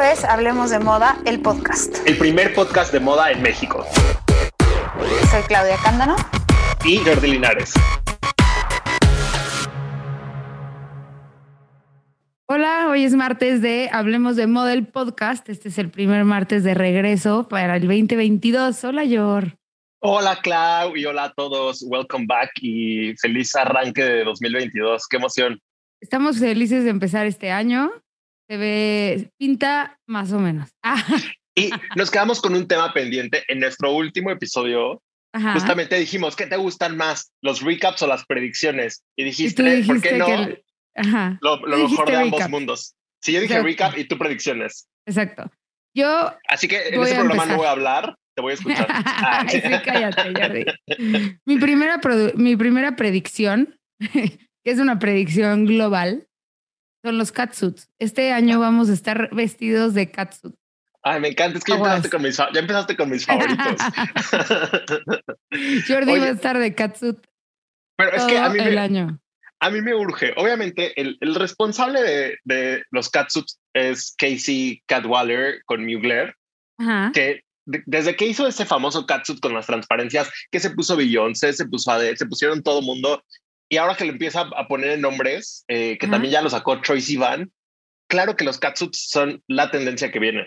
Esto es Hablemos de Moda, el podcast. El primer podcast de moda en México. Soy Claudia Cándano. Y Jordi Linares. Hola, hoy es martes de Hablemos de Moda, el podcast. Este es el primer martes de regreso para el 2022. Hola, Yor. Hola, Clau, y hola a todos. Welcome back y feliz arranque de 2022. Qué emoción. Estamos felices de empezar este año. Se ve, pinta más o menos. Y nos quedamos con un tema pendiente. En nuestro último episodio, justamente dijimos, ¿qué te gustan más? ¿Los recaps o las predicciones? Y dijiste, ¿por qué no? Lo, mejor de ambos mundos. Sí, yo dije recap y tú predicciones. Exacto. Yo. Así que en ese programa no voy a hablar, te voy a escuchar. Ah. sí, cállate, Jordi. mi, primera mi primera predicción, que es una predicción global, son los catsuits. Este año vamos a estar vestidos de catsuit. Ay, me encanta, es que ya empezaste, con mis, ya empezaste con mis favoritos. Jordi va a estar de catsuit. Pero es que a mí el año a mí me urge. Obviamente, el, el responsable de, de, los catsuits es Casey Cadwaller con Mugler, que desde que hizo ese famoso catsuit con las transparencias, que se puso Beyoncé, se puso Adele, se pusieron todo mundo, y ahora que le empieza a poner en nombres, eh, que también ya lo sacó Troy Sivan, claro que los catsuits son la tendencia que viene.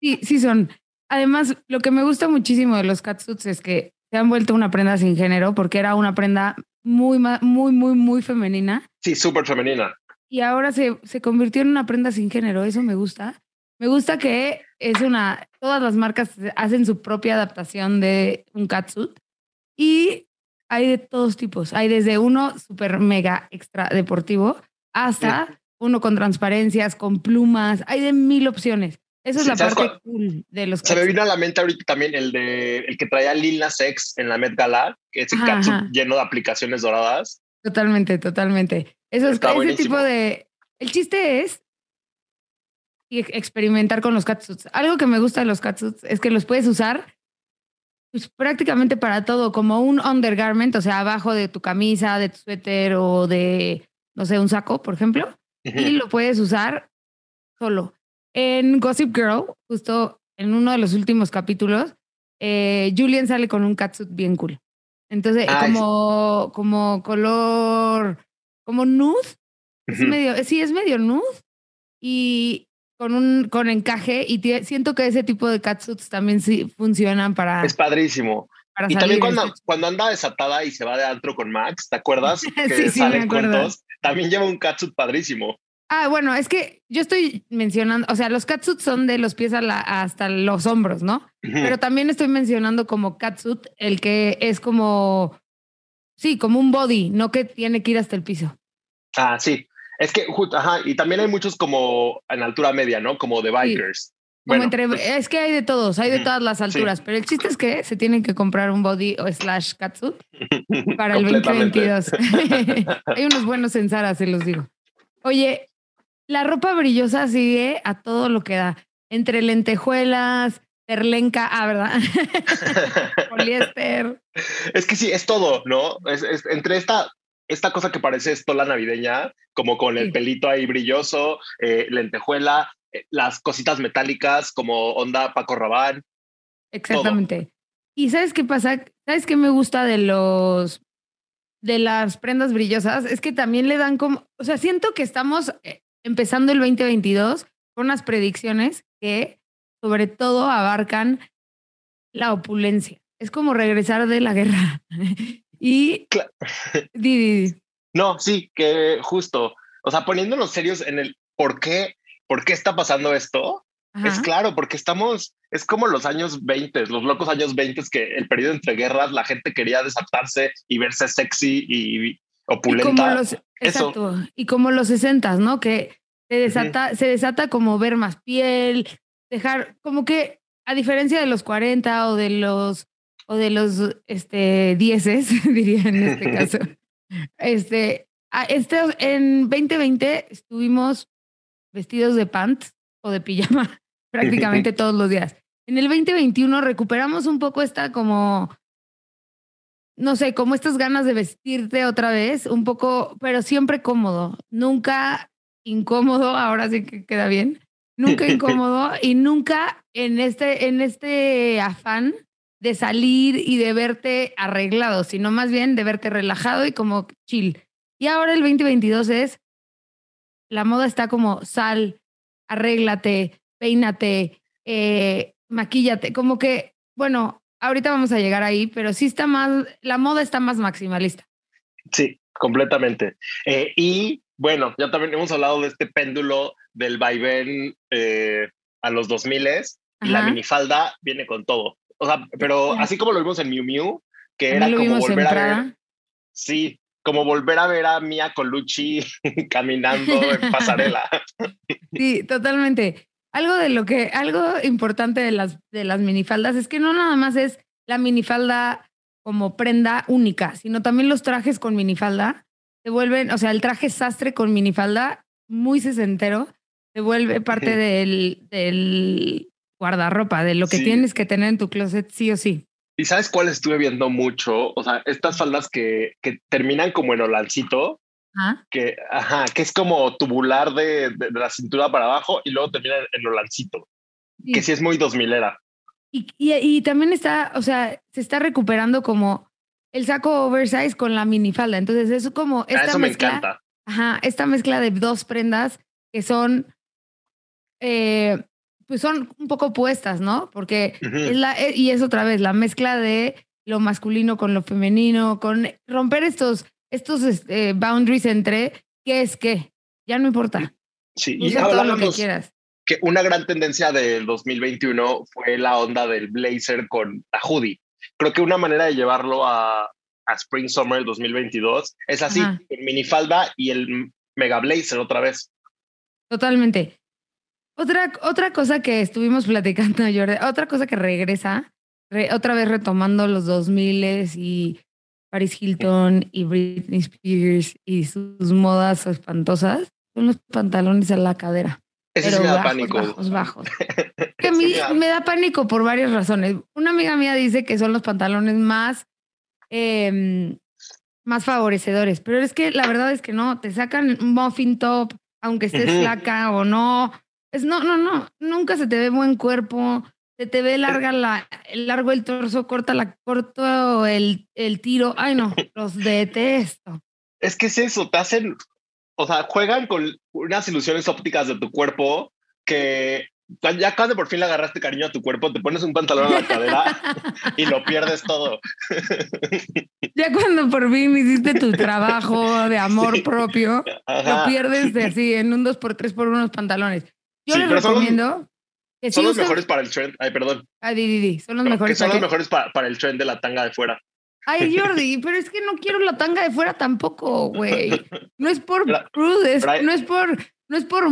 Sí, sí son. Además, lo que me gusta muchísimo de los catsuits es que se han vuelto una prenda sin género, porque era una prenda muy, muy, muy, muy femenina. Sí, súper femenina. Y ahora se, se convirtió en una prenda sin género, eso me gusta. Me gusta que es una, todas las marcas hacen su propia adaptación de un catsuit y hay de todos tipos. Hay desde uno súper mega extra deportivo hasta uno con transparencias, con plumas. Hay de mil opciones. Esa es la parte cool de los Se me vino a la mente ahorita también el de el que traía Lil Nas X en la Met Gala, que es el lleno de aplicaciones doradas. Totalmente, totalmente. Eso es ese tipo de. El chiste es experimentar con los catsuits. Algo que me gusta de los catsuits es que los puedes usar pues, prácticamente para todo, como un undergarment, o sea, abajo de tu camisa, de tu suéter o de, no sé, un saco, por ejemplo, y lo puedes usar solo. En Gossip Girl, justo en uno de los últimos capítulos, eh, Julian sale con un catsuit bien cool. Entonces, como, como color, como nude, es medio, sí, es medio nude y con un con encaje y siento que ese tipo de catsuits también sí funcionan para... Es padrísimo. y también cuando, cuando anda desatada y se va de antro con Max, ¿te acuerdas? Que sí, sí, salen juntos. También lleva un catsuit padrísimo. Ah, bueno, es que yo estoy mencionando, o sea, los catsuit son de los pies hasta los hombros, ¿no? Pero también estoy mencionando como catsuit el que es como, sí, como un body, no que tiene que ir hasta el piso. Ah, sí. Es que, ajá, y también hay muchos como en altura media, ¿no? Como de bikers. Como entre, es que hay de todos, hay de todas las alturas, pero el chiste es que se tienen que comprar un body o slash catsuit para el 2022. hay unos buenos en Zara, se los digo. Oye, la ropa brillosa sigue a todo lo que da. Entre lentejuelas, terlenca, ah, ¿verdad? Poliéster. Es que sí, es todo, ¿no? Es, entre esta, esta cosa que parece estola navideña, como con el pelito ahí brilloso, eh, lentejuela, eh, las cositas metálicas como onda Paco Rabanne. Exactamente. ¿Y sabes qué pasa? ¿Sabes qué me gusta de los de las prendas brillosas? Es que también le dan como, o sea, siento que estamos eh, empezando el 2022 con unas predicciones que sobre todo abarcan la opulencia. Es como regresar de la guerra. y... No, sí, que justo. O sea, poniéndonos serios en el por qué, por qué está pasando esto, es claro, porque estamos, es como los años 20, los locos años 20, que el periodo entre guerras, la gente quería desatarse y verse sexy y opulenta. Y como los, exacto, y como los 60, ¿no? Que se desata, se desata como ver más piel, dejar, como que a diferencia de los 40 o de los o de los este dieces, diría en este caso. Este, este en 2020 estuvimos vestidos de pants o de pijama prácticamente todos los días. En el 2021 recuperamos un poco esta como no sé, como estas ganas de vestirte otra vez, un poco, pero siempre cómodo, nunca incómodo, ahora sí que queda bien, nunca incómodo y nunca en este, en este afán de salir y de verte arreglado, sino más bien de verte relajado y como chill. Y ahora el 2022 es, la moda está como sal, arréglate, peínate, eh, maquíllate, como que, bueno, ahorita vamos a llegar ahí, pero sí está más, la moda está más maximalista. Sí, completamente. Eh, y bueno, ya también hemos hablado de este péndulo del vaivén eh, a los 2000 y la minifalda viene con todo. O sea, pero así como lo vimos en Miu Miu, que era como volver a ver. Sí, como volver a ver a Mia Colucci caminando en pasarela. Sí, totalmente. Algo de lo que, algo importante de las, de las minifaldas es que no nada más es la minifalda como prenda única, sino también los trajes con minifalda se vuelven, o sea, el traje sastre con minifalda muy sesentero se vuelve parte del, del guardarropa, de lo que tienes que tener en tu closet sí o sí. ¿Y sabes cuál estuve viendo mucho? O sea, estas faldas que, que terminan como en olancito, que, ajá, que es como tubular de, de, la cintura para abajo y luego termina en olancito, que sí es muy dos milera. Y, y, y, también está, o sea, se está recuperando como el saco oversize con la minifalda. Entonces, es como ah, esta eso me encanta. Ajá, esta mezcla de dos prendas que son eh, pues son un poco puestas, ¿no? Porque es la, eh, y es otra vez la mezcla de lo masculino con lo femenino, con romper estos, estos este, boundaries entre qué es qué. Ya no importa. Sí, y todo lo que quieras. Que una gran tendencia del 2021 fue la onda del blazer con la hoodie. Creo que una manera de llevarlo a, a Spring Summer 2022 es así, el minifalda y el mega blazer otra vez. Totalmente. Otra, otra cosa que estuvimos platicando, Jordi, otra cosa que regresa, otra vez retomando los 2000 y Paris Hilton y Britney Spears y sus modas espantosas, son los pantalones a la cadera. Eso me da pánico. Bajos, bajos. que a mí me da pánico por varias razones. Una amiga mía dice que son los pantalones más, em, más favorecedores, pero es que la verdad es que no, te sacan un muffin top, aunque estés flaca o no, es, no, no, no, nunca se te ve buen cuerpo, se te ve larga la, largo el torso, corta la, corto el, el tiro. Ay, no, los detesto. Es que es eso, te hacen, o sea, juegan con unas ilusiones ópticas de tu cuerpo que ya cuando por fin le agarraste cariño a tu cuerpo, te pones un pantalón a la cadera y lo pierdes todo. Ya cuando por fin hiciste tu trabajo de amor propio, lo pierdes de así en un 2x3 por unos pantalones. Yo les recomiendo. Son que son los mejores para el trend. Ay, perdón. Ay, di, di, Son los mejores. son los mejores para, para el trend de la tanga de fuera. Ay, Jordi, pero es que no quiero la tanga de fuera tampoco, güey. No es por crude, no es por, no es por,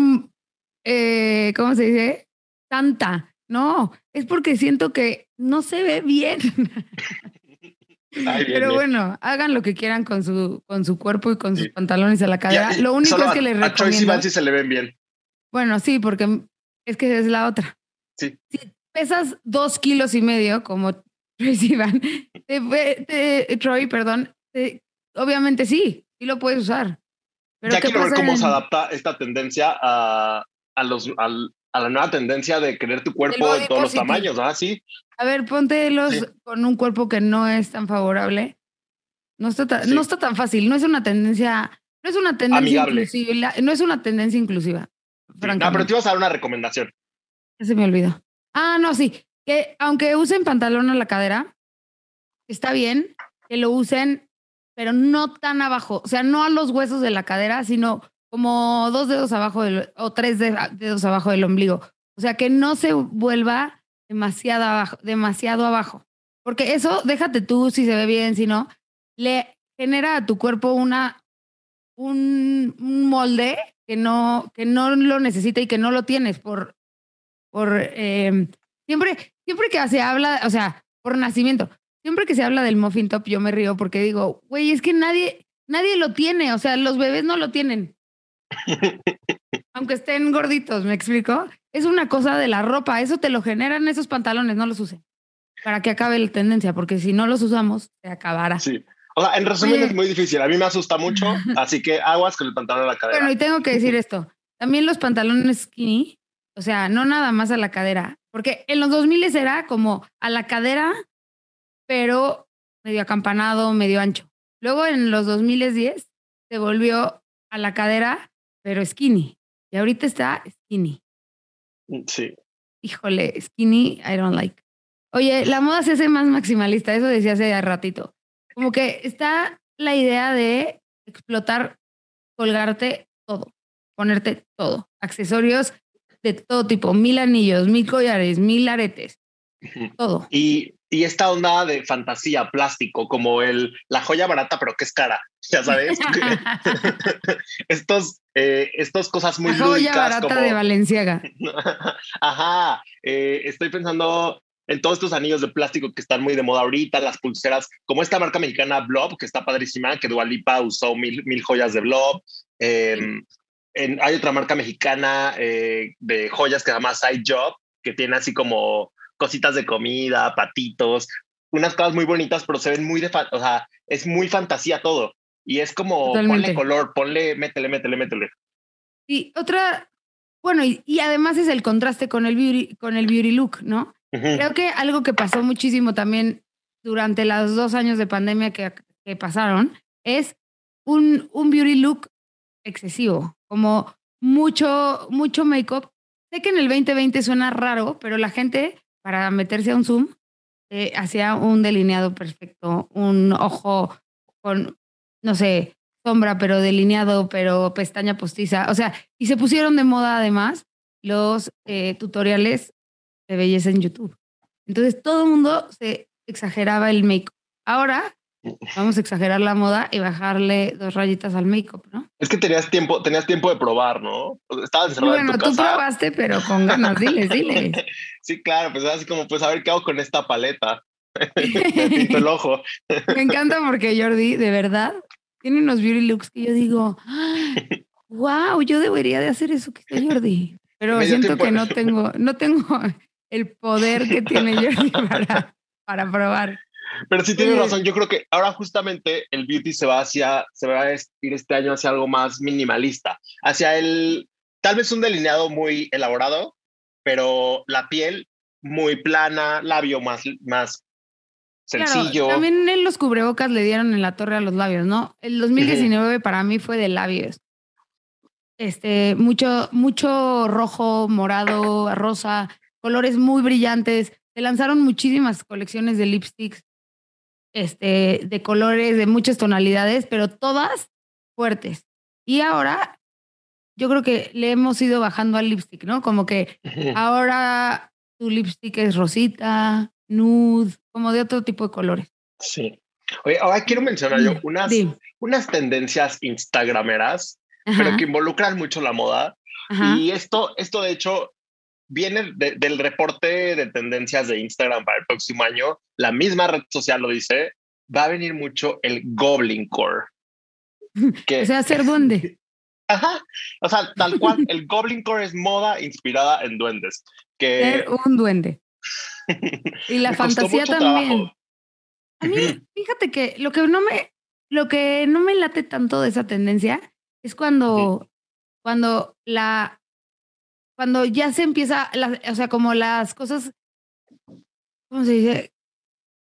eh, ¿cómo se dice? Tanta. No, es porque siento que no se ve bien. pero bueno, hagan lo que quieran con su, con su cuerpo y con sus pantalones a la cadera. lo único es que les recomiendo. A Troy Sivan se le ven bien. Bueno, sí, porque es que es la otra. Sí. Si pesas dos kilos y medio, como Troy Van, Troy, perdón, obviamente sí, sí lo puedes usar. Pero ya quiero ver cómo se adapta esta tendencia a, a los, a, la nueva tendencia de querer tu cuerpo en todos los tamaños, ¿ah? Sí. A ver, ponte los con un cuerpo que no es tan favorable. No está, no está tan fácil, no es una tendencia, no es una tendencia inclusiva, no es una tendencia inclusiva. No, pero te ibas a dar una recomendación. Se me olvidó. Ah, no, sí. Que aunque usen pantalón a la cadera, está bien que lo usen, pero no tan abajo. O sea, no a los huesos de la cadera, sino como dos dedos abajo del, o tres dedos abajo del ombligo. O sea, que no se vuelva demasiado abajo, demasiado abajo. Porque eso, déjate tú si se ve bien, si no, le genera a tu cuerpo una, un molde que no, que no lo necesita y que no lo tienes por, por em, siempre, siempre que se habla, o sea, por nacimiento, siempre que se habla del muffin top, yo me río porque digo, güey, es que nadie, nadie lo tiene, o sea, los bebés no lo tienen. Aunque estén gorditos, ¿me explico? Es una cosa de la ropa, eso te lo generan esos pantalones, no los usen. Para que acabe la tendencia, porque si no los usamos, se acabará. Sí. O sea, en resumen es muy difícil. A mí me asusta mucho, así que aguas con el pantalón a la cadera. Bueno, y tengo que decir esto. También los pantalones skinny, O sea, no nada más a la cadera. Porque en los 2000 era como a la cadera, pero medio acampanado, medio ancho. Luego en los 2010 se volvió a la cadera, pero skinny. Y ahorita está skinny. Mm, sí. Híjole, skinny, I don't like. Oye, la moda se hace más maximalista, eso decía hace ratito. Como que está la idea de explotar, colgarte todo, ponerte todo, accesorios de todo tipo, mil anillos, mil collares, mil aretes, todo. Y, y esta onda de fantasía, plástico, como el, la joya barata, pero que es cara, ya sabes. estos, eh, estos cosas muy la joya barata de Valenciaga. Ajá, eh, estoy pensando en todos estos anillos de plástico que están muy de moda ahorita, las pulseras, como esta marca mexicana Blob, que está padrísima, que Dualipa usó mil, mil joyas de Blob. Em, hay otra marca mexicana eh, de joyas que se llama Side Job, que tiene así como cositas de comida, patitos, unas cosas muy bonitas, pero se ven muy de, o sea, es muy fantasía todo. Y es como, ponle color, ponle, métele, métele, métele. Y otra, bueno, y, además es el contraste con el beauty, con el beauty look, ¿no? Creo que algo que pasó muchísimo también durante los dos años de pandemia que, que pasaron es un, un beauty look excesivo, como mucho, mucho make-up. Sé que en el 2020 suena raro, pero la gente para meterse a un zoom, eh, hacía un delineado perfecto, un ojo con, no sé, sombra, pero delineado, pero pestaña postiza. O sea, y se pusieron de moda además los eh, tutoriales de belleza en YouTube. Entonces todo el mundo se exageraba el make. Ahora Vamos a exagerar la moda y bajarle dos rayitas al make-up, ¿no? Es que tenías tiempo, tenías tiempo de probar, ¿no? Estabas encerrado bueno, en tu tú probaste, pero con ganas, diles, diles. sí, claro, pues así como, pues a ver qué hago con esta paleta. Me pinto el ojo. Me encanta porque Jordi, de verdad, tiene unos beauty looks que yo digo, wow, yo debería de hacer eso que está Jordi. Pero siento que no tengo, no tengo el poder que tiene Jordi para, para probar. Pero sí tienes razón, yo creo que ahora justamente el beauty se va hacia, se va a ir este año hacia algo más minimalista, hacia el, tal vez un delineado muy elaborado, pero la piel muy plana, labio más, más sencillo. también en los cubrebocas le dieron en la torre a los labios, ¿no? El 2019 para mí fue de labios. Este, mucho, mucho rojo, morado, rosa, colores muy brillantes. Se lanzaron muchísimas colecciones de lipsticks este, de colores, de muchas tonalidades, pero todas fuertes. Y ahora yo creo que le hemos ido bajando al lipstick, ¿no? Como que ahora tu lipstick es rosita, nude, como de otro tipo de colores. Sí. Oye, ahora quiero mencionar yo unas, unas tendencias instagrameras, pero que involucran mucho la moda. Y esto, esto de hecho viene del reporte de tendencias de Instagram para el próximo año. La misma red social lo dice. Va a venir mucho el Goblin Core. Que, o sea, ser duende. Ajá. O sea, tal cual, el Goblin Core es moda inspirada en duendes. Que... Ser un duende. y la fantasía también. A mí, fíjate que lo que no me, lo que no me late tanto de esa tendencia es cuando, cuando la cuando ya se empieza, o sea, como las cosas, ¿cómo se dice?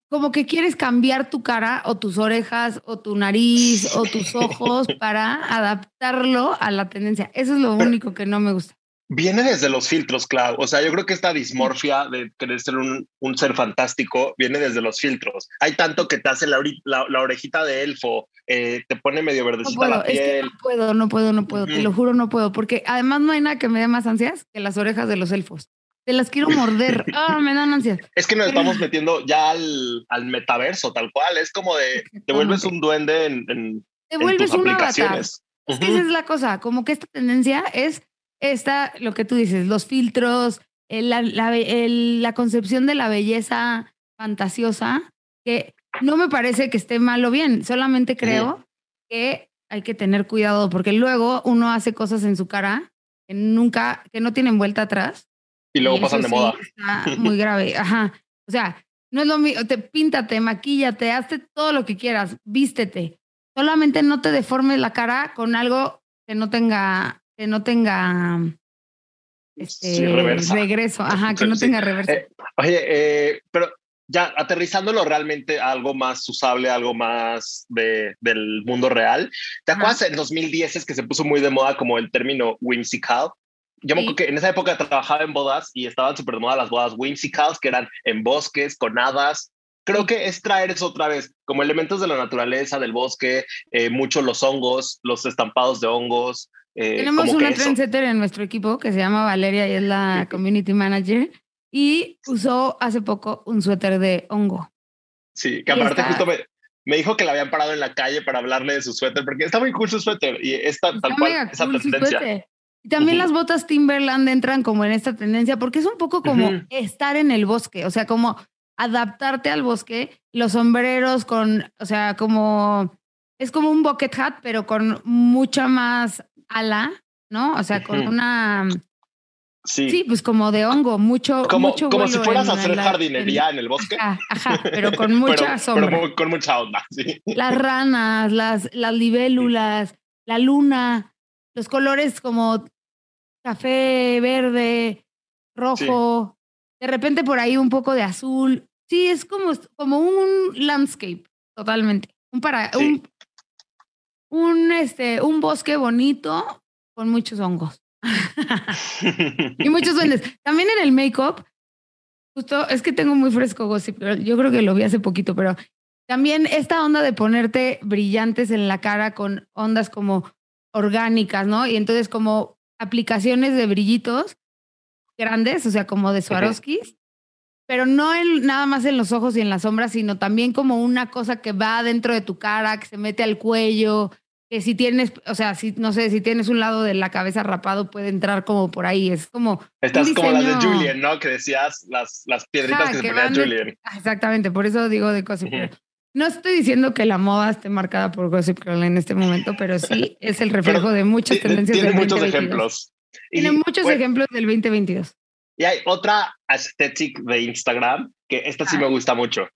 Como que quieres cambiar tu cara o tus orejas o tu nariz o tus ojos para adaptarlo a la tendencia. Eso es lo único que no me gusta. Viene desde los filtros, Clau. O sea, yo creo que esta dismorfia de querer ser un, un ser fantástico viene desde los filtros. Hay tanto que te hace la, la, orejita de elfo, eh, te pone medio verdecita la piel. no puedo, no puedo, no puedo. Te lo juro, no puedo. Porque además no hay nada que me dé más ansias que las orejas de los elfos. Te las quiero morder. Ah, me dan ansias. Es que nos estamos metiendo ya al, al, metaverso, tal cual. Es como de te vuelves un duende en, en, te vuelves un avatar. Es que esa es la cosa. Como que esta tendencia es está lo que tú dices, los filtros, la, la, concepción de la belleza fantasiosa, que no me parece que esté mal o bien, solamente creo que hay que tener cuidado porque luego uno hace cosas en su cara que nunca, que no tienen vuelta atrás. Y luego pasan de moda. Está muy grave, ajá. O sea, no es lo mismo, te píntate, maquíllate, hazte todo lo que quieras, vístete. Solamente no te deformes la cara con algo que no tenga que no tenga este, regreso, ajá, que no tenga reversa. Eh, oye, eh, pero ya aterrizándolo realmente a algo más usable, algo más de, del mundo real. ¿Te acuerdas en 2010 es que se puso muy de moda como el término whimsical? Yo me acuerdo que en esa época trabajaba en bodas y estaban súper de moda las bodas whimsicals, que eran en bosques, con hadas. Creo que es traer eso otra vez, como elementos de la naturaleza, del bosque, eh, mucho los hongos, los estampados de hongos. Eh, Tenemos una trendsetter en nuestro equipo que se llama Valeria y es la community manager y usó hace poco un suéter de hongo. Sí, que aparte justo me, dijo que la habían parado en la calle para hablarle de su suéter, porque está muy cool su suéter y está, tal cual esa tendencia. Y también las botas Timberland entran como en esta tendencia, porque es un poco como estar en el bosque, o sea, como adaptarte al bosque, los sombreros con, o sea, como, es como un bucket hat, pero con mucha más ala, ¿no? O sea, con una Sí. pues como de hongo, mucho. Como, mucho como si fueras a hacer jardinería en, el bosque. Ajá, pero con mucha sombra. Pero con mucha onda, sí. Las ranas, las, las libélulas, la luna, los colores como café, verde, rojo, de repente por ahí un poco de azul. Sí, es como, como un landscape, totalmente. Un para, un, un, este, un bosque bonito con muchos hongos. y muchos duendes. También en el make-up, justo, es que tengo muy fresco gossip, yo creo que lo vi hace poquito, pero también esta onda de ponerte brillantes en la cara con ondas como orgánicas, ¿no? Y entonces como aplicaciones de brillitos grandes, o sea, como de Swarovskis, pero no nada más en los ojos y en las sombras, sino también como una cosa que va dentro de tu cara, que se mete al cuello, que si tienes, o sea, si no sé, si tienes un lado de la cabeza rapado puede entrar como por ahí, es como Estás como las de Julian, ¿no? Que decías las, las piedritas que, se ponía Julian. exactamente, por eso digo de Gossip Girl. No estoy diciendo que la moda esté marcada por Gossip Girl en este momento, pero sí es el reflejo de muchas tendencias tiene muchos ejemplos. Tiene muchos ejemplos del 2022. Y hay otra aesthetic de Instagram que esta sí me gusta mucho,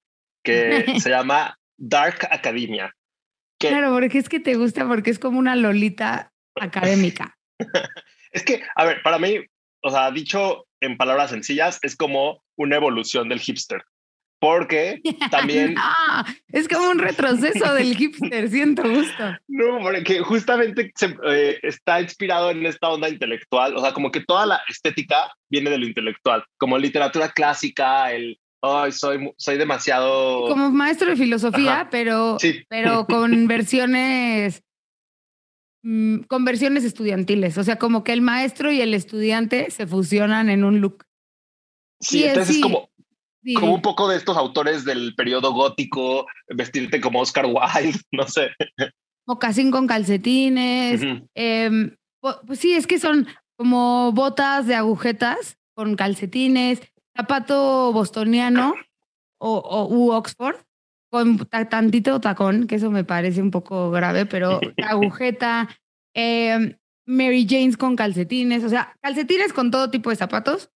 que se llama Dark Academia. Claro, porque es que te gusta porque es como una lolita académica. es que, a ver, para mí, o sea, dicho en palabras sencillas, es como una evolución del hipster. Porque también... es como un retroceso del hipster, siento gusto. No, porque justamente eh, está inspirado en esta onda intelectual, o sea, como que toda la estética viene de lo intelectual, como literatura clásica, el Ay, soy, soy demasiado. Como maestro de filosofía, pero, pero con versiones. Mm, con versiones estudiantiles. O sea, como que el maestro y el estudiante se fusionan en un look. Sí, entonces es como, como un poco de estos autores del periodo gótico, vestirte como Oscar Wilde, no sé. Mocasín con calcetines. Em, pues sí, es que son como botas de agujetas con calcetines, zapato bostoniano o, u Oxford con tantito tacón, que eso me parece un poco grave, pero agujeta, em, Mary Janes con calcetines, o sea, calcetines con todo tipo de zapatos.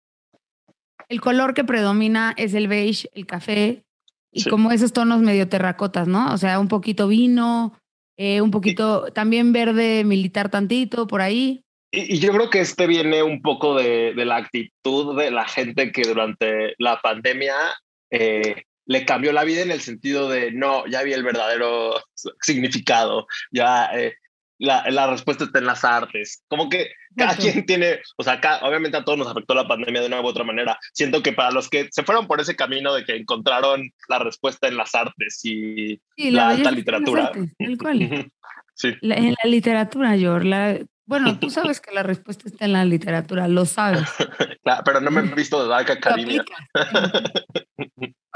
El color que predomina es el beige, el café, y como esos tonos medio terracotas, ¿no? O sea, un poquito vino, eh, un poquito también verde militar tantito por ahí. Y, yo creo que este viene un poco de, la actitud de la gente que durante la pandemia eh, le cambió la vida en el sentido de, no, ya vi el verdadero significado, ya eh, la, la, respuesta está en las artes. Como que cada quien tiene, o sea, obviamente a todos nos afectó la pandemia de una u otra manera. Siento que para los que se fueron por ese camino de que encontraron la respuesta en las artes y la, alta literatura. sí. en la literatura, George, bueno, tú sabes que la respuesta está en la literatura, lo sabes. claro, pero no me he visto de Dark Academia.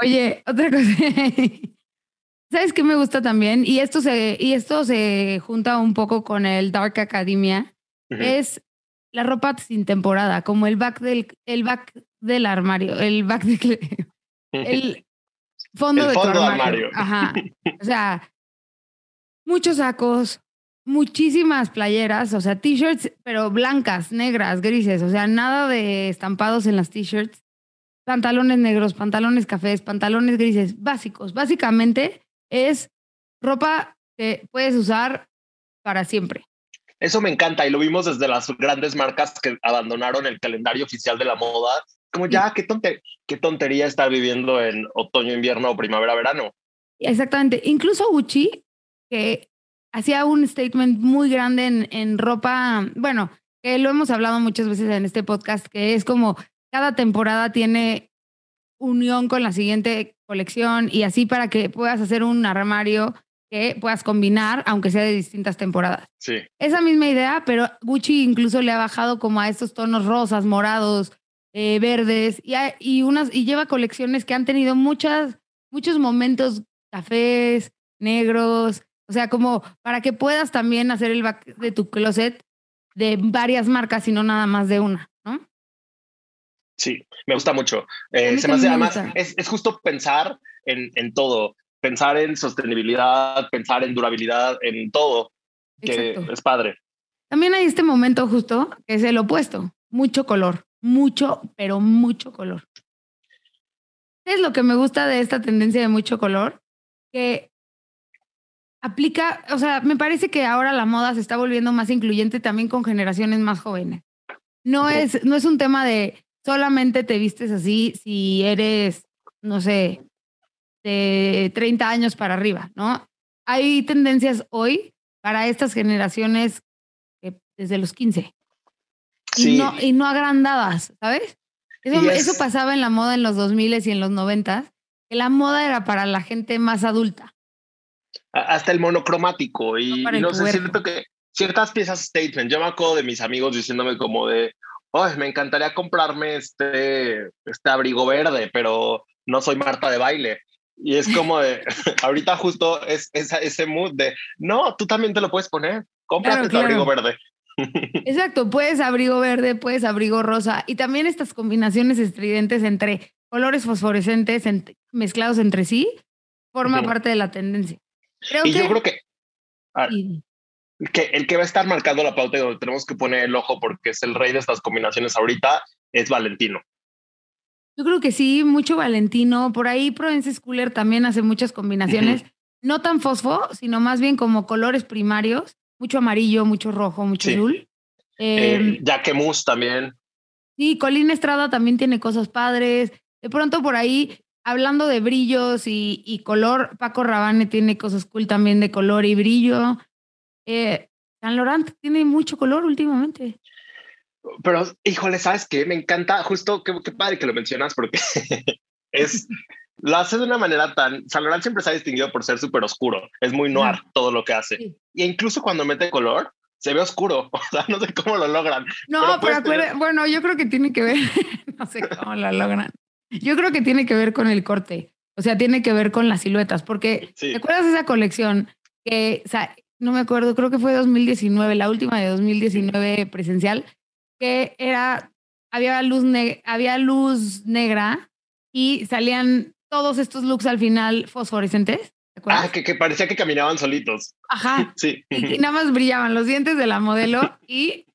Oye, otra cosa. ¿Sabes qué me gusta también? Y esto se, y esto se junta un poco con el Dark Academia. Es la ropa sin temporada, como el back del, el back del armario, el back de, el fondo, de armario. armario. Ajá. O sea, muchos sacos, muchísimas playeras, o sea, t-shirts, pero blancas, negras, grises, o sea, nada de estampados en las t-shirts. Pantalones negros, pantalones cafés, pantalones grises, básicos. Básicamente es ropa que puedes usar para siempre. Eso me encanta y lo vimos desde las grandes marcas que abandonaron el calendario oficial de la moda. Como ya, qué, qué tontería estar viviendo en otoño, invierno o primavera, verano. Exactamente. Incluso Gucci, que hacía un statement muy grande en, en ropa, bueno, que lo hemos hablado muchas veces en este podcast, que es como cada temporada tiene unión con la siguiente colección y así para que puedas hacer un armario que puedas combinar, aunque sea de distintas temporadas. Sí. Esa misma idea, pero Gucci incluso le ha bajado como a estos tonos rosas, morados, eh, verdes, y, y, unas, y lleva colecciones que han tenido muchas, muchos momentos cafés, negros, o sea, como para que puedas también hacer el back de tu closet de varias marcas y no nada más de una, ¿no? Sí, me gusta mucho. Eh, se me hace, además, es, es, justo pensar en, en todo pensar en sostenibilidad, pensar en durabilidad, en todo, que es padre. También hay este momento justo que es el opuesto, mucho color, mucho, pero mucho color. ¿Qué es lo que me gusta de esta tendencia de mucho color? Que aplica, o sea, me parece que ahora la moda se está volviendo más incluyente también con generaciones más jóvenes. No es, no es un tema de solamente te vistes así si eres, no sé, de 30 años para arriba, ¿no? Hay tendencias hoy para estas generaciones desde los 15 y, no, y no agrandadas, ¿sabes? Eso, eso, pasaba en la moda en los 2000 y en los 90, que la moda era para la gente más adulta. Hasta el monocromático y no, sé, siento que ciertas piezas statement, yo me acuerdo de mis amigos diciéndome como de, oh, me encantaría comprarme este, este abrigo verde, pero no soy Marta de baile. Y es como de, ahorita justo es, ese mood de, no, tú también te lo puedes poner, cómprate tu abrigo verde. Exacto, puedes abrigo verde, puedes abrigo rosa y también estas combinaciones estridentes entre colores fosforescentes mezclados entre sí forma parte de la tendencia. Y yo creo que, que el que va a estar marcando la pauta y donde tenemos que poner el ojo porque es el rey de estas combinaciones ahorita es Valentino. Yo creo que sí, mucho Valentino. Por ahí Provence Schooler también hace muchas combinaciones, no tan fosfo, sino más bien como colores primarios, mucho amarillo, mucho rojo, mucho azul. Eh, eh, también. Sí, Colin Estrada también tiene cosas padres. De pronto por ahí, hablando de brillos y, color, Paco Rabanne tiene cosas cool también de color y brillo. Eh, San Laurent tiene mucho color últimamente. Pero, híjole, ¿sabes qué? Me encanta, justo, qué, padre que lo mencionas, porque es, lo hace de una manera tan, San Laurent siempre se ha distinguido por ser súper oscuro, es muy noir todo lo que hace. Y incluso cuando mete color, se ve oscuro, o sea, no sé cómo lo logran. No, pero, bueno, yo creo que tiene que ver, no sé cómo lo logran. Yo creo que tiene que ver con el corte, o sea, tiene que ver con las siluetas, porque ¿te acuerdas de esa colección que, o sea, no me acuerdo, creo que fue 2019, la última de 2019 presencial, que era, había luz, había luz negra y salían todos estos looks al final fosforescentes. Ah, que, que, parecía que caminaban solitos. Ajá. Sí. Y, nada más brillaban los dientes de la modelo y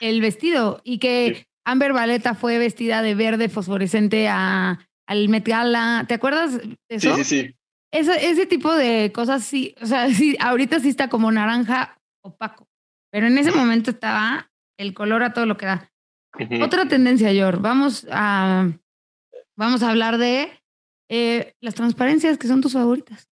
el vestido. Y que Amber Valeta fue vestida de verde fosforescente a, al Met Gala. ¿Te acuerdas de eso? Sí, sí, sí. ese tipo de cosas sí, o sea, sí, ahorita sí está como naranja opaco, pero en ese momento estaba el color a todo lo que da. Otra tendencia, Yor, vamos a, vamos a hablar de eh, las transparencias que son tus favoritas.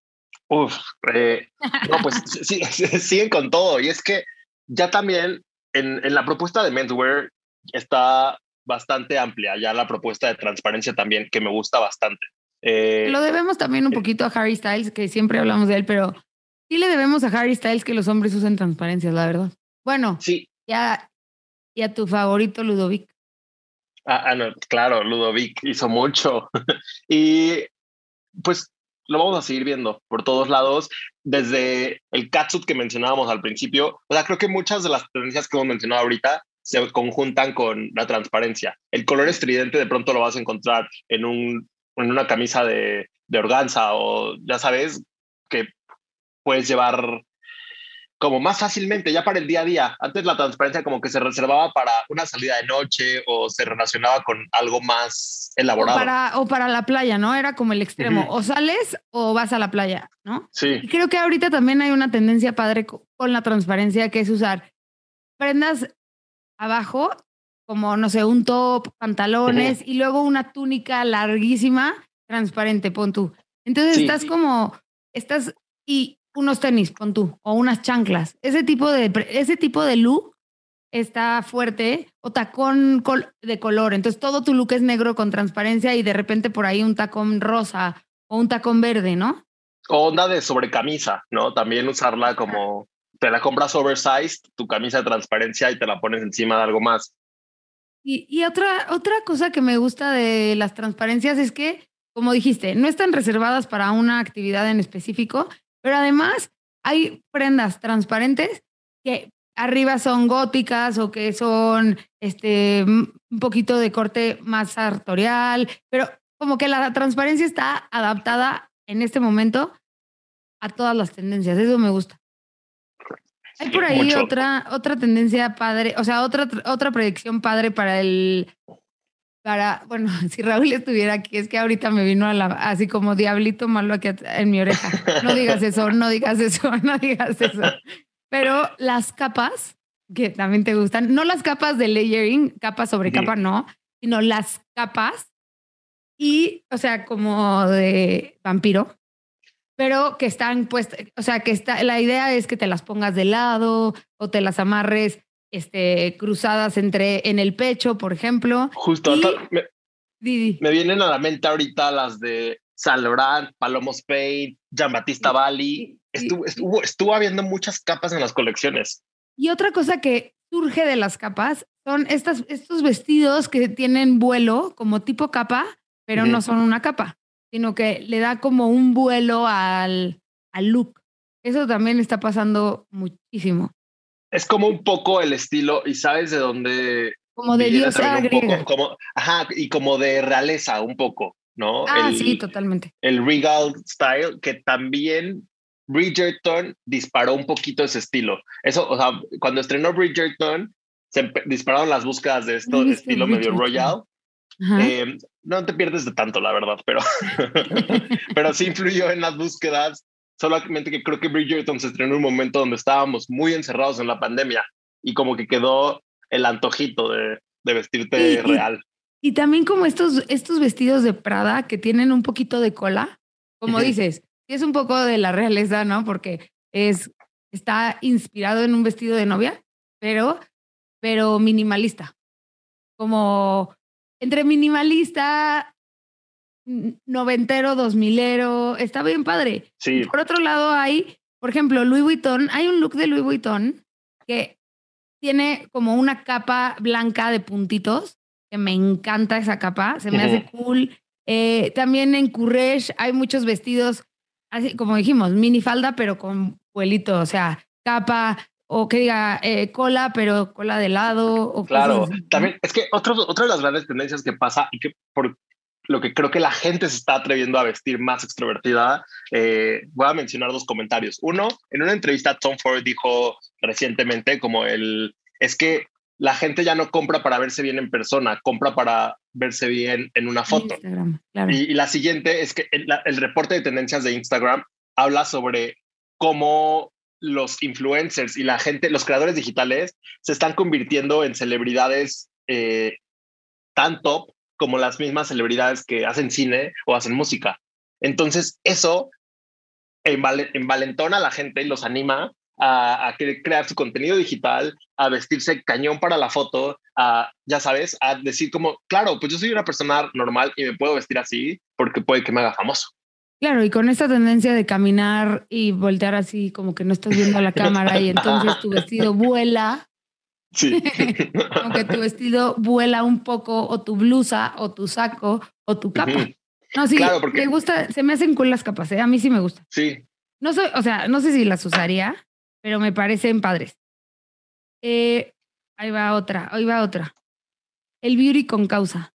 Uf, eh, no, pues sí, siguen con todo. Y es que ya también en, en la propuesta de menswear está bastante amplia, ya la propuesta de transparencia también, que me gusta bastante. Eh, lo debemos también un poquito a Harry Styles, que siempre hablamos de él, pero sí le debemos a Harry Styles que los hombres usen transparencias, la verdad. Bueno, sí. ya y a tu favorito Ludovic. Ah, ah, no, claro, Ludovic hizo mucho. y pues lo vamos a seguir viendo por todos lados, desde el catsuit que mencionábamos al principio. O sea, creo que muchas de las tendencias que hemos mencionado ahorita se conjuntan con la transparencia. El color estridente de pronto lo vas a encontrar en, un, en una camisa de, de organza o ya sabes que puedes llevar como más fácilmente, ya para el día a día. Antes la transparencia como que se reservaba para una salida de noche o se relacionaba con algo más elaborado. O para, o para la playa, ¿no? Era como el extremo. O sales o vas a la playa, ¿no? Sí. Y creo que ahorita también hay una tendencia padre con la transparencia que es usar prendas abajo, como, no sé, un top, pantalones y luego una túnica larguísima, transparente, pon tú. Entonces estás como, estás, y unos tenis, pon tú, o unas chanclas. Ese tipo de, ese tipo de look está fuerte, o tacón de color. Entonces todo tu look es negro con transparencia y de repente por ahí un tacón rosa o un tacón verde, ¿no? O onda de sobrecamisa, ¿no? También usarla como te la compras oversized, tu camisa de transparencia y te la pones encima de algo más. Y, y otra, otra cosa que me gusta de las transparencias es que, como dijiste, no están reservadas para una actividad en específico, pero además hay prendas transparentes que arriba son góticas o que son este, un poquito de corte más sartorial, pero como que la transparencia está adaptada en este momento a todas las tendencias. Eso me gusta. Hay por ahí otra, otra tendencia padre, o sea, otra, otra predicción padre para el, para, bueno, si Raúl estuviera aquí, es que ahorita me vino a la, así como diablito malo aquí en mi oreja. No digas eso, no digas eso, no digas eso. Pero las capas, que también te gustan, no las capas de layering, capa sobre capa, no, sino las capas y, o sea, como de vampiro, pero que están puestas, o sea, que está, la idea es que te las pongas de lado o te las amarres este, cruzadas entre, en el pecho, por ejemplo. Justo, me, me, vienen a la mente ahorita las de Laurent, Palomo Spain, Jean-Baptiste Bali. Estuvo, estuvo, estuvo habiendo muchas capas en las colecciones. Y otra cosa que surge de las capas son estas, estos vestidos que tienen vuelo como tipo capa, pero no son una capa sino que le da como un vuelo al, al look. Eso también está pasando muchísimo. Es como un poco el estilo, y sabes de dónde. Como de diosa griega. como, ajá, y como de realeza, un poco, ¿no? Ah, sí, totalmente. El Regal Style, que también Bridgerton disparó un poquito ese estilo. Eso, o sea, cuando estrenó Bridgerton, se dispararon las búsquedas de esto, estilo medio royal. Eh, no te pierdes de tanto, la verdad, pero, pero sí influyó en las búsquedas. Solamente que creo que Bridgerton se estrenó en un momento donde estábamos muy encerrados en la pandemia y como que quedó el antojito de, de vestirte real. Y, también como estos, estos vestidos de Prada que tienen un poquito de cola, como dices, es un poco de la realeza, ¿no? Porque es, está inspirado en un vestido de novia, pero, pero minimalista. Como entre minimalista, noventero, dos milero, está bien padre. Sí. Por otro lado, hay, por ejemplo, Louis Vuitton, hay un look de Louis Vuitton que tiene como una capa blanca de puntitos, que me encanta esa capa, se me hace cool. Eh, también en Courrèges hay muchos vestidos, así como dijimos, mini falda, pero con vuelito, o sea, capa, o que diga eh, cola, pero cola de lado. O claro, también es que otro, otra de las grandes tendencias que pasa y que por lo que creo que la gente se está atreviendo a vestir más extrovertida, eh, voy a mencionar dos comentarios. Uno, en una entrevista Tom Ford dijo recientemente como el, es que la gente ya no compra para verse bien en persona, compra para verse bien en una foto. y, la siguiente es que el reporte de tendencias de Instagram habla sobre cómo los influencers y la gente, los creadores digitales, se están convirtiendo en celebridades eh, tan top como las mismas celebridades que hacen cine o hacen música. Entonces, eso envalentona a la gente y los anima a, a, crear su contenido digital, a vestirse cañón para la foto, a, ya sabes, a decir como, claro, pues yo soy una persona normal y me puedo vestir así porque puede que me haga famoso. Claro, y con esta tendencia de caminar y voltear así como que no estás viendo la cámara y entonces tu vestido vuela. Sí. como que tu vestido vuela un poco, o tu blusa, o tu saco, o tu capa. No, sí, claro, porque... me gusta, se me hacen cool las capas, ¿eh? a mí sí me gusta. Sí. No soy, o sea, no sé si las usaría, pero me parecen padres. Eh, ahí va otra, ahí va otra. El beauty con causa.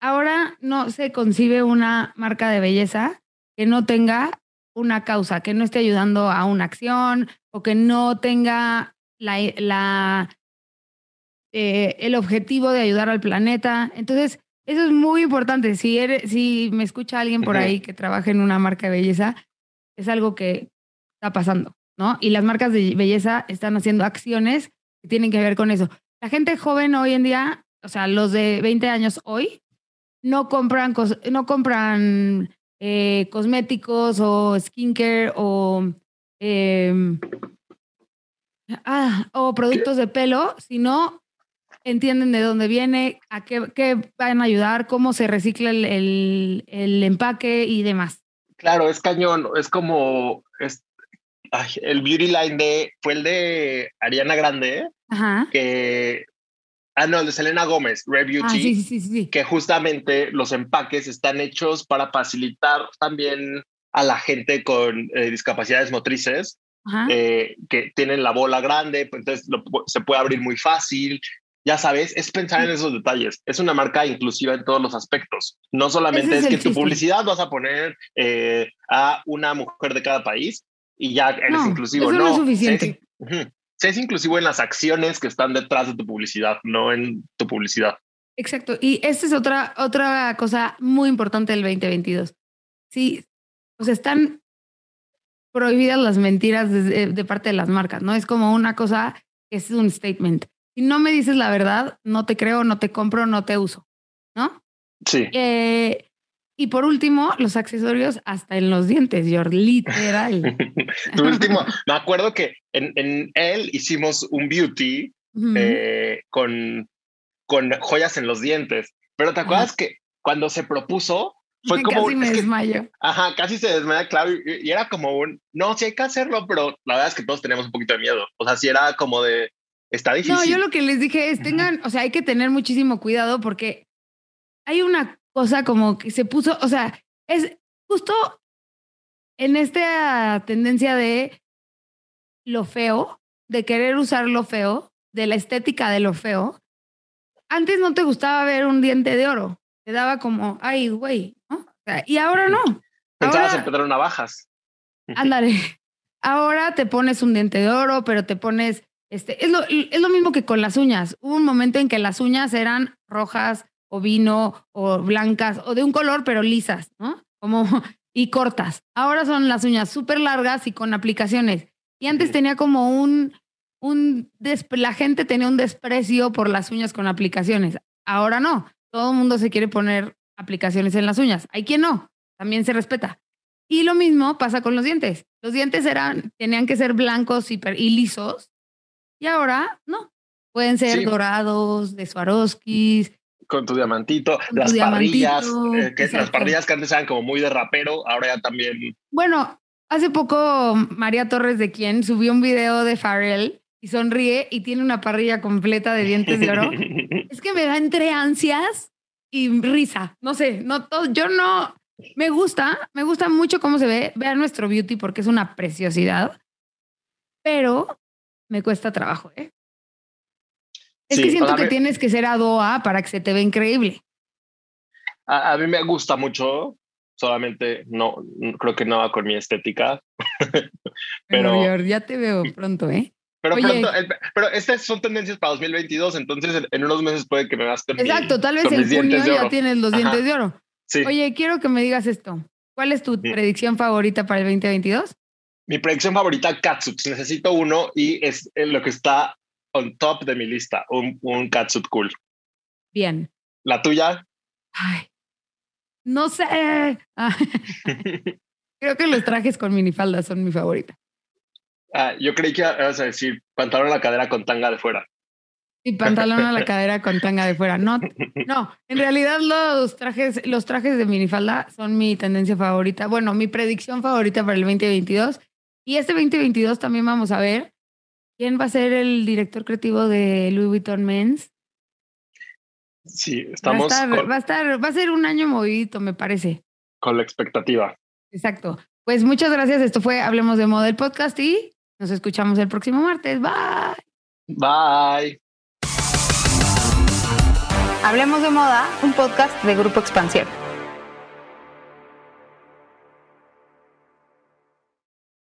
Ahora no se concibe una marca de belleza que no tenga una causa, que no esté ayudando a una acción o que no tenga la, la eh, el objetivo de ayudar al planeta. Entonces, eso es muy importante. Si, eres, si me escucha alguien por ahí que trabaja en una marca de belleza, es algo que está pasando, ¿no? Y las marcas de belleza están haciendo acciones que tienen que ver con eso. La gente joven hoy en día, o sea, los de 20 años hoy, no compran, no compran eh, cosméticos o skincare o, em, ah, o productos de pelo, sino entienden de dónde viene, a qué, van a ayudar, cómo se recicla el, empaque y demás. Claro, es cañón, es como el beauty line de, fue el de Ariana Grande, que Ah, no, de Selena Gómez, Red ah, Beauty, que justamente los empaques están hechos para facilitar también a la gente con eh, discapacidades motrices, eh, que tienen la bola grande, pues entonces se puede abrir muy fácil. Ya sabes, es pensar en esos detalles. Es una marca inclusiva en todos los aspectos. No solamente es, que tu publicidad vas a poner eh, a una mujer de cada país y ya eres inclusivo. no, no es suficiente es inclusivo en las acciones que están detrás de tu publicidad, no en tu publicidad. Exacto. Y esta es otra, otra cosa muy importante del 2022. Sí, o sea, están prohibidas las mentiras de, parte de las marcas, ¿no? Es como una cosa que es un statement. Si no me dices la verdad, no te creo, no te compro, no te uso, ¿no? Sí. Eh, y por último, los accesorios hasta en los dientes, George, literal. tu último, me acuerdo que en, en él hicimos un beauty eh, con, con joyas en los dientes, pero ¿te acuerdas que cuando se propuso fue como casi me desmayo. ajá, casi se desmaya, claro, y, era como un, no, sí hay que hacerlo, pero la verdad es que todos teníamos un poquito de miedo. O sea, si era como de, está difícil. No, yo lo que les dije es, tengan, o sea, hay que tener muchísimo cuidado porque hay una cosa como que se puso, o sea, es justo en esta tendencia de lo feo, de querer usar lo feo, de la estética de lo feo. Antes no te gustaba ver un diente de oro, te daba como, ay, güey, ¿no? y ahora no. Pensabas en poner navajas. Ándale. Ahora te pones un diente de oro, pero te pones, este, es lo, es lo mismo que con las uñas. Hubo un momento en que las uñas eran rojas, o vino o blancas o de un color pero lisas, ¿no? Como y cortas. Ahora son las uñas súper largas y con aplicaciones. Y antes tenía como un, un, la gente tenía un desprecio por las uñas con aplicaciones. Ahora no. Todo el mundo se quiere poner aplicaciones en las uñas. Hay quien no. También se respeta. Y lo mismo pasa con los dientes. Los dientes eran, tenían que ser blancos y, y lisos. Y ahora no. Pueden ser dorados, de Swarovskis, con tu diamantito, las parrillas, eh, que las parrillas que antes eran como muy de rapero, ahora ya también. Bueno, hace poco María Torres de quien subió un video de Farrell y sonríe y tiene una parrilla completa de dientes de oro. es que me da entre ansias y risa. No sé, no todo, yo no me gusta, me gusta mucho cómo se ve. Vean nuestro beauty porque es una preciosidad, pero me cuesta trabajo, ¿eh? Es que siento que tienes que ser ADOA para que se te vea increíble. A, mí me gusta mucho, solamente no, creo que no va con mi estética. pero ya te veo pronto, ¿eh? Pero pronto, pero estas son tendencias para 2022, entonces en, unos meses puede que me vas con Exacto, tal vez en junio ya tienes los dientes de oro. Sí. Oye, quiero que me digas esto. ¿Cuál es tu predicción favorita para el 2022? Mi predicción favorita, Katsuts. Necesito uno y es lo que está on top de mi lista, un, un catsuit cool. Bien. ¿La tuya? Ay, no sé. Creo que los trajes con minifalda son mi favorita. Ah, yo creí que ibas a decir pantalón a la cadera con tanga de fuera. Y pantalón a la cadera con tanga de fuera. No, no, en realidad los trajes, los trajes de minifalda son mi tendencia favorita. Bueno, mi predicción favorita para el 2022. Y este 2022 también vamos a ver ¿Quién va a ser el director creativo de Louis Vuitton Men's? Sí, estamos. Va a, estar, va a, ser un año movidito, me parece. Con la expectativa. Exacto. Pues muchas gracias. Esto fue Hablemos de Moda el podcast y nos escuchamos el próximo martes. Bye. Bye. Hablemos de Moda, un podcast de Grupo Expansión.